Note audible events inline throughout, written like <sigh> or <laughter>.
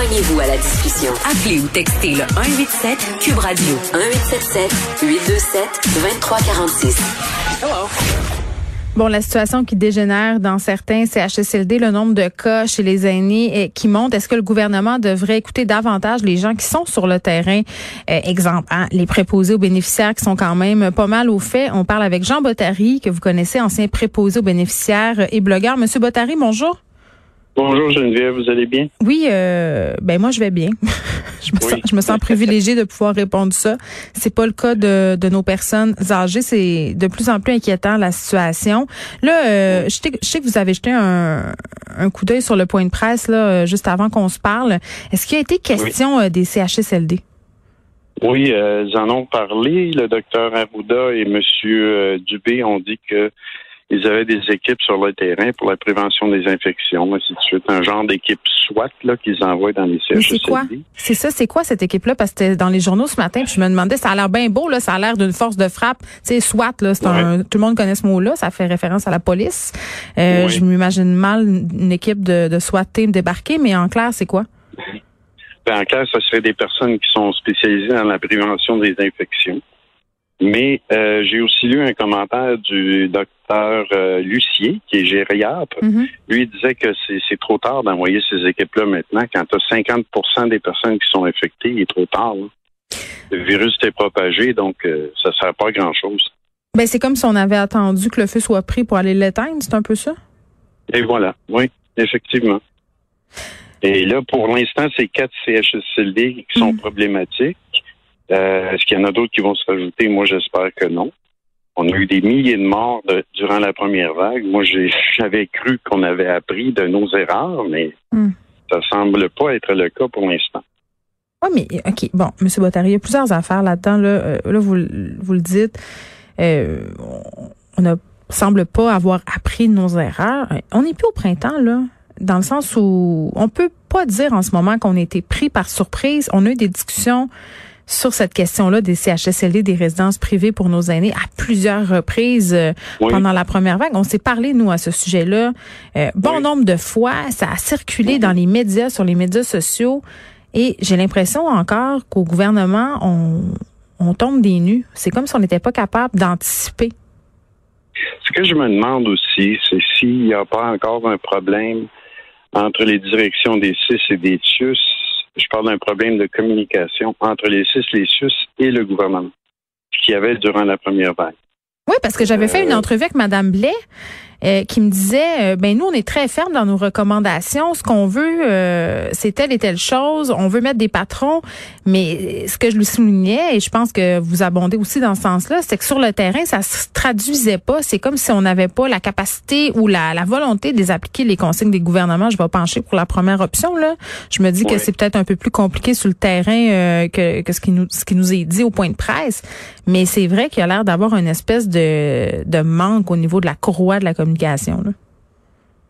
Joignez-vous à la discussion. Appelez ou textez le 187 Cube Radio 1877 827 2346. Hello. Bon, la situation qui dégénère dans certains CHSLD, le nombre de cas chez les aînés qui monte, est-ce que le gouvernement devrait écouter davantage les gens qui sont sur le terrain? Euh, exemple, hein, les préposés aux bénéficiaires qui sont quand même pas mal au fait. On parle avec Jean Bottary, que vous connaissez, ancien préposé aux bénéficiaires et blogueur. Monsieur Bottary, bonjour. Bonjour Geneviève, vous allez bien? Oui, euh, ben moi je vais bien. <laughs> je, me sens, je me sens privilégiée de pouvoir répondre ça. C'est pas le cas de, de nos personnes âgées. C'est de plus en plus inquiétant la situation. Là, euh, je, sais, que vous avez jeté un, un coup d'œil sur le point de presse là euh, juste avant qu'on se parle. Est-ce qu'il y a été question euh, des CHSLD? Oui, ils en ont parlé. Le docteur Arruda et Monsieur Dubé ont dit que ils avaient des équipes sur le terrain pour la prévention des infections, ainsi de suite. Un genre d'équipe SWAT là qu'ils envoient dans les CHSLD. C'est quoi? C'est ça, c'est quoi cette équipe-là? Parce que dans les journaux ce matin, puis je me demandais, ça a l'air bien beau, là, ça a l'air d'une force de frappe. Tu sais, SWAT, là, c'est un, tout le monde connaît ce mot-là, ça fait référence à la police. Euh, Je m'imagine mal une équipe de, de SWAT team débarquer, mais en clair, c'est quoi? Ben, en clair, ce serait des personnes qui sont spécialisées dans la prévention des infections. Mais euh, j'ai aussi lu un commentaire du docteur euh, Lucier, qui est gériatre. Mhm. Lui, il disait que c'est trop tard d'envoyer ces équipes-là maintenant. Quand tu as 50% des personnes qui sont infectées, il est trop tard. Le virus s'est propagé, donc euh, ça ne sert pas à grand-chose. Ben, c'est comme si on avait attendu que le feu soit pris pour aller l'éteindre, c'est un peu ça? Et voilà, oui, effectivement. Et là, pour l'instant, c'est quatre CHSLD qui sont mhm. problématiques. Euh, est-ce qu'il y en a d'autres qui vont se rajouter? Moi, j'espère que non. On a eu des milliers de morts durant la première vague. Moi, j'avais cru qu'on avait appris de nos erreurs, mais hmm. ça semble pas être le cas pour l'instant. Oui, mais OK. Bon, M. Bottary, il y a plusieurs affaires là-dedans. Là, euh, là vous, vous le dites. Euh, on ne semble pas avoir appris de nos erreurs. On n'est plus au printemps, là dans le sens où on peut pas dire en ce moment qu'on a été pris par surprise. On a eu des discussions sur cette question-là des CHSLD, des résidences privées pour nos aînés à plusieurs reprises euh, pendant la première vague. On s'est parlé, nous, à ce sujet-là. Euh, bon nombre de fois, ça a circulé dans les médias, sur les médias sociaux. Et j'ai l'impression encore qu'au gouvernement, on, on tombe des nues. C'est comme si on n'était pas capable d'anticiper. Ce que je me demande aussi, c'est s'il n'y a pas encore un problème entre les directions des CIS et des TIUS je parle d'un problème de communication entre les CIS, les SUS et le gouvernement qu'il y avait durant la première vague. Oui, parce que j'avais fait une euh, entrevue avec Mme Blais euh, qui me disait, euh, ben nous, on est très ferme dans nos recommandations. Ce qu'on veut, euh, c'est telle et telle chose. On veut mettre des patrons. Mais ce que je lui soulignais, et je pense que vous abondez aussi dans ce sens-là, c'est que sur le terrain, ça se traduisait pas. C'est comme si on n'avait pas la capacité ou la, la volonté de les appliquer les consignes des gouvernements. Je vais pencher pour la première option. Là, je me dis que c'est peut-être un peu plus compliqué sur le terrain que, que ce qui nous ce qui nous est dit au point de presse. Mais c'est vrai qu'il y a l'air d'avoir une espèce de, de manque au niveau de la courroie de la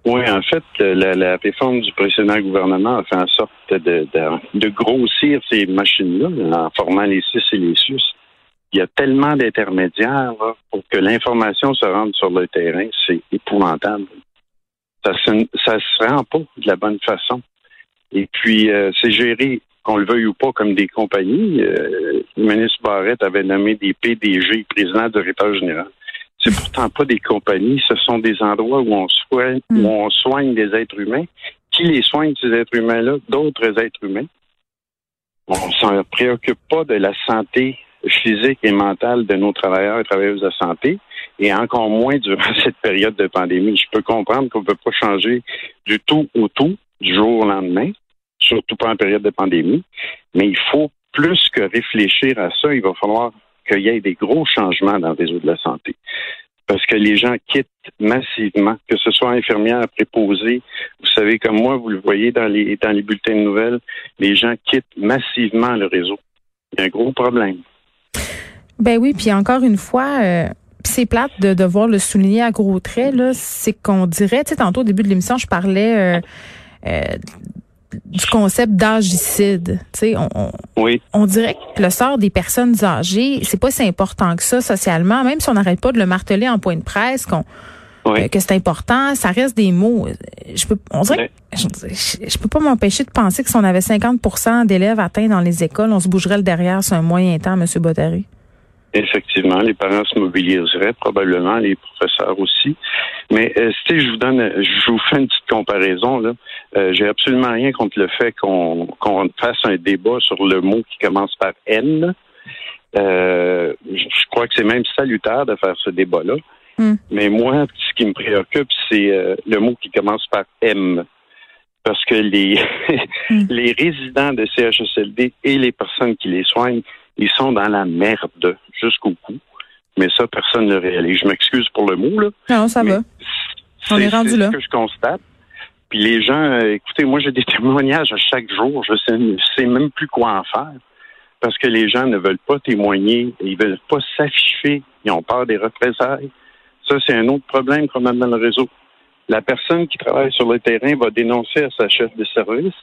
oui, en fait, la, réforme du précédent gouvernement a fait en sorte de, grossir ces machines-là en formant les CIS et les SUS. Il y a tellement d'intermédiaires pour que l'information se rende sur le terrain, c'est épouvantable. Ça ne ça se rend pas de la bonne façon. Et puis, euh, c'est géré, qu'on le veuille ou pas, comme des compagnies. Euh, le ministre Barrette avait nommé des PDG, président directeur général. C'est pourtant pas des compagnies, ce sont des endroits où on soigne, où mm. on soigne des êtres humains. Qui les soigne, ces êtres humains-là? D'autres êtres humains. On ne s'en préoccupe pas de la santé physique et mentale de nos travailleurs et travailleuses de santé, et encore moins durant <laughs> cette période de pandémie. Je peux comprendre qu'on ne peut pas changer du tout au tout, du jour au lendemain, surtout pas en période de pandémie, mais il faut plus que réfléchir à ça, il va falloir qu'il y ait des gros changements dans le réseau de la santé. Parce que les gens quittent massivement, que ce soit infirmières, préposées. Vous savez, comme moi, vous le voyez dans les, dans les bulletins de nouvelles, les gens quittent massivement le réseau. Il y a un gros problème. Ben oui, puis encore une fois, euh, c'est plate de devoir le souligner à gros traits, c'est qu'on dirait, tu sais, tantôt au début de l'émission, je parlais euh, euh, du concept d'âgicide. On, on, oui. on dirait que le sort des personnes âgées, c'est pas si important que ça socialement, même si on n'arrête pas de le marteler en point de presse, qu'on que c'est important. Ça reste des mots. Je peux, on dirait je, je, peux pas m'empêcher de penser que si on avait 50% d'élèves atteints dans les écoles, on se bougerait le derrière sur un moyen temps, M. Bottary. Effectivement, les parents se mobiliseraient, probablement les professeurs aussi. Mais euh, si je vous donne, je vous fais une petite comparaison là. Euh, J'ai absolument rien contre le fait qu'on qu'on fasse un débat sur le mot qui commence par N. Euh, je crois que c'est même salutaire de faire ce débat-là. Hmm. Mais moi, ce qui me préoccupe, c'est euh, le mot qui commence par M. Parce que les, <laughs> hmm. les résidents de CHSLD et les personnes qui les soignent, ils sont dans la merde jusqu'au cou. Mais ça, personne ne réalise. Je m'excuse pour le mot, là. Non, ça va. On est, rendu là. ce que je constate. Puis les gens, euh, écoutez, moi, j'ai des <laughs> témoignages à chaque jour. Je sais, sais même plus quoi en faire. Parce que les gens ne veulent pas témoigner. Ils veulent pas s'afficher. Ils ont peur des représailles. Ça, c'est un autre problème qu'on a dans le réseau. La personne qui travaille sur le terrain va dénoncer à sa chef de service.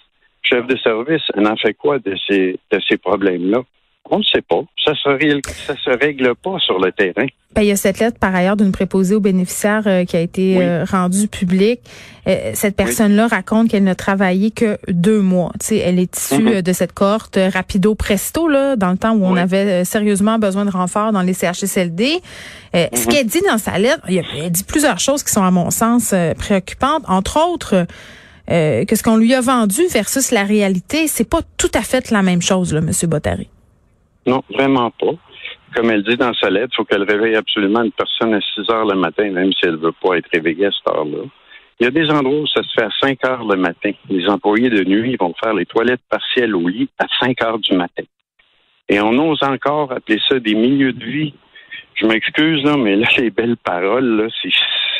Chef de service, elle en fait quoi de ces, de ces problèmes-là? On ne sait pas. Ça se règle, ça se règle pas sur le terrain. Ben, il y a cette lettre par ailleurs d'une préposée aux bénéficiaires euh, qui a été euh, rendue publique. Euh, cette personne-là raconte qu'elle n'a travaillé que deux mois. sais, elle est issue mm-hmm. de cette cohorte rapido presto là, dans le temps où on avait sérieusement besoin de renfort dans les CHSLD. Ce mm-hmm. qu'elle dit dans sa lettre, elle dit plusieurs choses qui sont à mon sens préoccupantes, entre autres. que ce qu'on lui a vendu versus la réalité, c'est pas tout à fait la même chose, là, Monsieur Bottary. Non, vraiment pas. Comme elle dit dans sa lettre, il faut qu'elle réveille absolument une personne à 6 heures le matin, même si elle ne veut pas être réveillée à cette heure-là. Il y a des endroits où ça se fait à 5 heures le matin. Les employés de nuit vont faire les toilettes partielles au lit à 5 heures du matin. Et on ose encore appeler ça des milieux de vie. Je m'excuse, là, mais là, les belles paroles, là,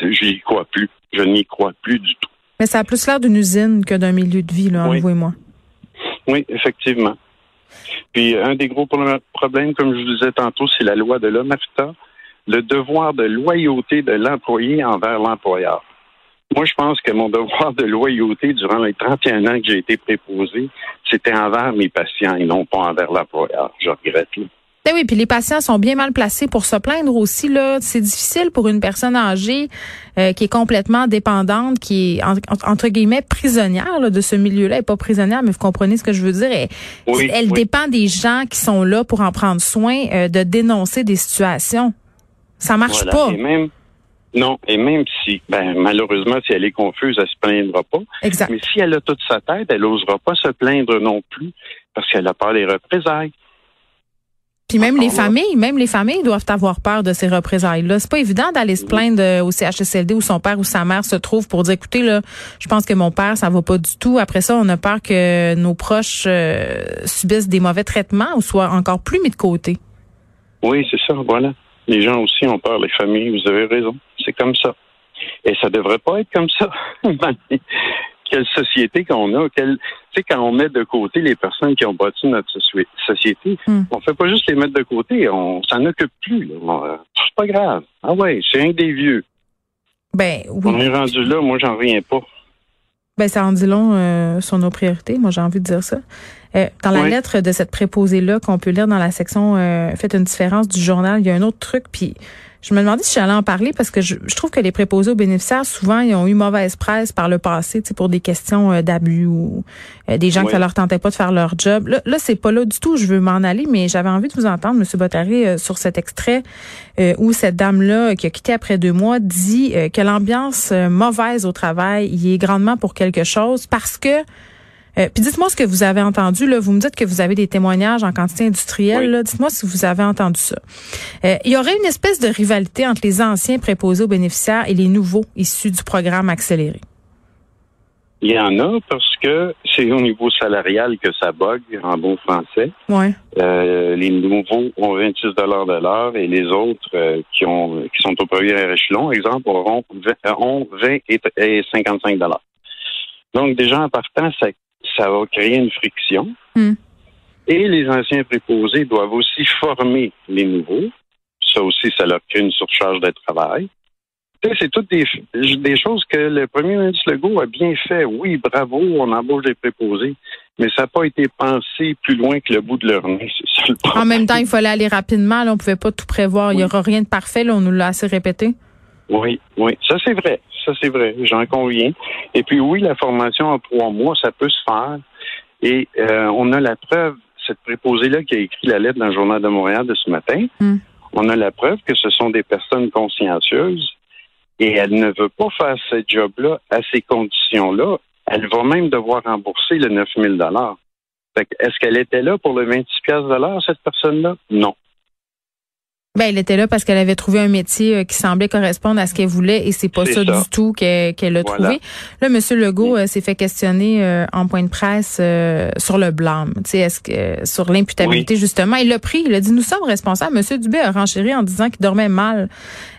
je n'y crois plus. Je n'y crois plus du tout. Mais ça a plus l'air d'une usine que d'un milieu de vie, là, oui. vous et moi. Oui, effectivement. Puis un des gros problèmes, comme je vous disais tantôt, c'est la loi de l'OMAFTA, le devoir de loyauté de l'employé envers l'employeur. Moi, je pense que mon devoir de loyauté durant les 31 ans que j'ai été préposé, c'était envers mes patients et non pas envers l'employeur. Je regrette. Ben oui, puis les patients sont bien mal placés pour se plaindre aussi. Là, c'est difficile pour une personne âgée euh, qui est complètement dépendante, qui est entre guillemets prisonnière de ce milieu-là. Elle n'est pas prisonnière, mais vous comprenez ce que je veux dire. Elle, dépend des gens qui sont là pour en prendre soin, euh, de dénoncer des situations. Ça marche pas. Et même, non, et même si, ben, malheureusement, si elle est confuse, elle se plaindra pas. Exact. Mais si elle a toute sa tête, elle n'osera pas se plaindre non plus parce qu'elle a peur des représailles. Puis même les familles, même les familles doivent avoir peur de ces représailles-là. C'est pas évident d'aller se plaindre euh, au CHSLD où son père ou sa mère se trouve pour dire, écoutez, là, je pense que mon père, ça va pas du tout. Après ça, on a peur que nos proches euh, subissent des mauvais traitements ou soient encore plus mis de côté. Oui, c'est ça, voilà. Les gens aussi ont peur, les familles, vous avez raison. C'est comme ça. Et ça devrait pas être comme ça. <laughs> quelle société qu'on a, quelle, tu sais, quand on met de côté les personnes qui ont bâti notre société, hmm. on fait pas juste les mettre de côté, on s'en occupe plus. C'est pas grave. Ah ouais, c'est un des vieux. Ben oui. On est rendu là, moi j'en reviens pas. Ben ça en dit long euh, sur nos priorités, moi j'ai envie de dire ça. Euh, dans la lettre de cette préposée-là qu'on peut lire dans la section euh, Faites une différence du journal, il y a un autre truc, puis je me demandais si j'allais en parler parce que je, trouve que les préposés aux bénéficiaires, souvent, ils ont eu mauvaise presse par le passé, pour des questions euh, d'abus ou euh, des gens qui ne leur tentait pas de faire leur job. Là, là c'est pas là du tout. Je veux m'en aller, mais j'avais envie de vous entendre, M. Bottary, euh, sur cet extrait où cette dame-là, qui a quitté après deux mois, dit que l'ambiance mauvaise au travail y est grandement pour quelque chose parce que euh, puis dites-moi ce que vous avez entendu. Là. Vous me dites que vous avez des témoignages en quantité industrielle. Dites-moi si vous avez entendu ça. Euh, il y aurait une espèce de rivalité entre les anciens préposés aux bénéficiaires et les nouveaux issus du programme accéléré. Il y en a parce que c'est au niveau salarial que ça bug en bon français. Ouais. Euh, les nouveaux ont 26 de l'heure et les autres qui ont qui sont au premier échelon, exemple, auront 20, ont 20 et, 55 Donc déjà en partant, ça ça va créer une friction. Hmm. Et les anciens préposés doivent aussi former les nouveaux. Ça aussi, ça leur crée une surcharge de travail. C'est toutes des, des, choses que le premier ministre Legault a bien fait. Oui, bravo, on embauche des préposés, mais ça n'a pas été pensé plus loin que le bout de leur nez. en même temps, il fallait aller rapidement. on ne pouvait pas tout prévoir. Il n'y aura rien de parfait. on nous l'a assez répété. Oui, oui, ça c'est vrai, ça c'est vrai, j'en conviens. Et puis oui, la formation en trois mois, ça peut se faire. Et euh, on a la preuve, cette préposée-là qui a écrit la lettre dans le Journal de Montréal de ce matin, Hmm. on a la preuve que ce sont des personnes consciencieuses et elle ne veut pas faire ce job-là à ces conditions-là. Elle va même devoir rembourser le 9 000 Fait que, Est-ce qu'elle était là pour le 26 piastres de l'heure, cette personne-là? Non. Ben, elle était là parce qu'elle avait trouvé un métier euh, qui semblait correspondre à ce qu'elle voulait et c'est pas ça, ça. du tout qu'elle qu'elle a Voilà. trouvé. Là, Monsieur Legault euh, s'est fait questionner euh, en point de presse euh, sur le blâme, tu sais, est-ce que euh, sur l'imputabilité justement. Il l'a pris, il a dit nous sommes responsables. Monsieur Dubé a renchéri en disant qu'il dormait mal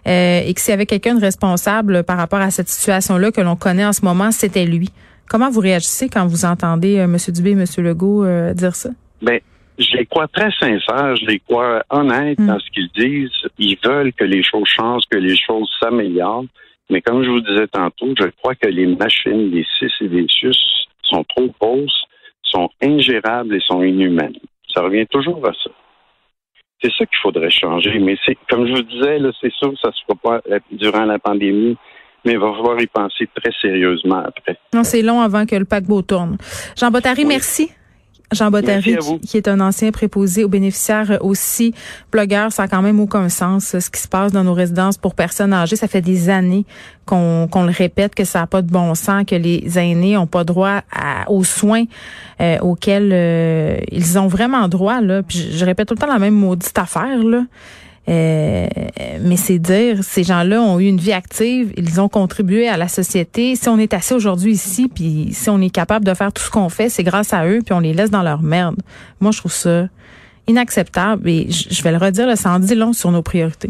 euh, et que s'il y avait quelqu'un de responsable par rapport à cette situation-là que l'on connaît en ce moment, c'était lui. Comment vous réagissez quand vous entendez Monsieur Dubé et Monsieur Legault euh, dire ça? Ben, je les crois très sincères, je les crois honnêtes Mm. dans ce qu'ils disent. Ils veulent que les choses changent, que les choses s'améliorent. Mais comme je vous disais tantôt, je crois que les machines, les CIS et les SUS sont trop grosses, sont ingérables et sont inhumaines. Ça revient toujours à ça. C'est ça qu'il faudrait changer. Mais c'est, comme je vous disais, là, c'est sûr que ça se fera pas euh, durant la pandémie, mais il va falloir y penser très sérieusement après. Non, c'est long avant que le paquebot tourne. Jean Bottary, Oui. merci. Jean Bottary, qui, qui est un ancien préposé aux bénéficiaires euh, aussi, blogueur, ça a quand même aucun sens euh, ce qui se passe dans nos résidences pour personnes âgées. Ça fait des années qu'on qu'on le répète que ça n'a pas de bon sens, que les aînés ont pas droit à- aux soins euh, auxquels euh, ils ont vraiment droit. Là. Puis je, je répète tout le temps la même maudite affaire. Là. Euh, mais c'est dire, ces gens-là ont eu une vie active, ils ont contribué à la société. Si on est assis aujourd'hui ici, puis si on est capable de faire tout ce qu'on fait, c'est grâce à eux, puis on les laisse dans leur merde. Moi, je trouve ça inacceptable et je vais le redire, ça en long sur nos priorités.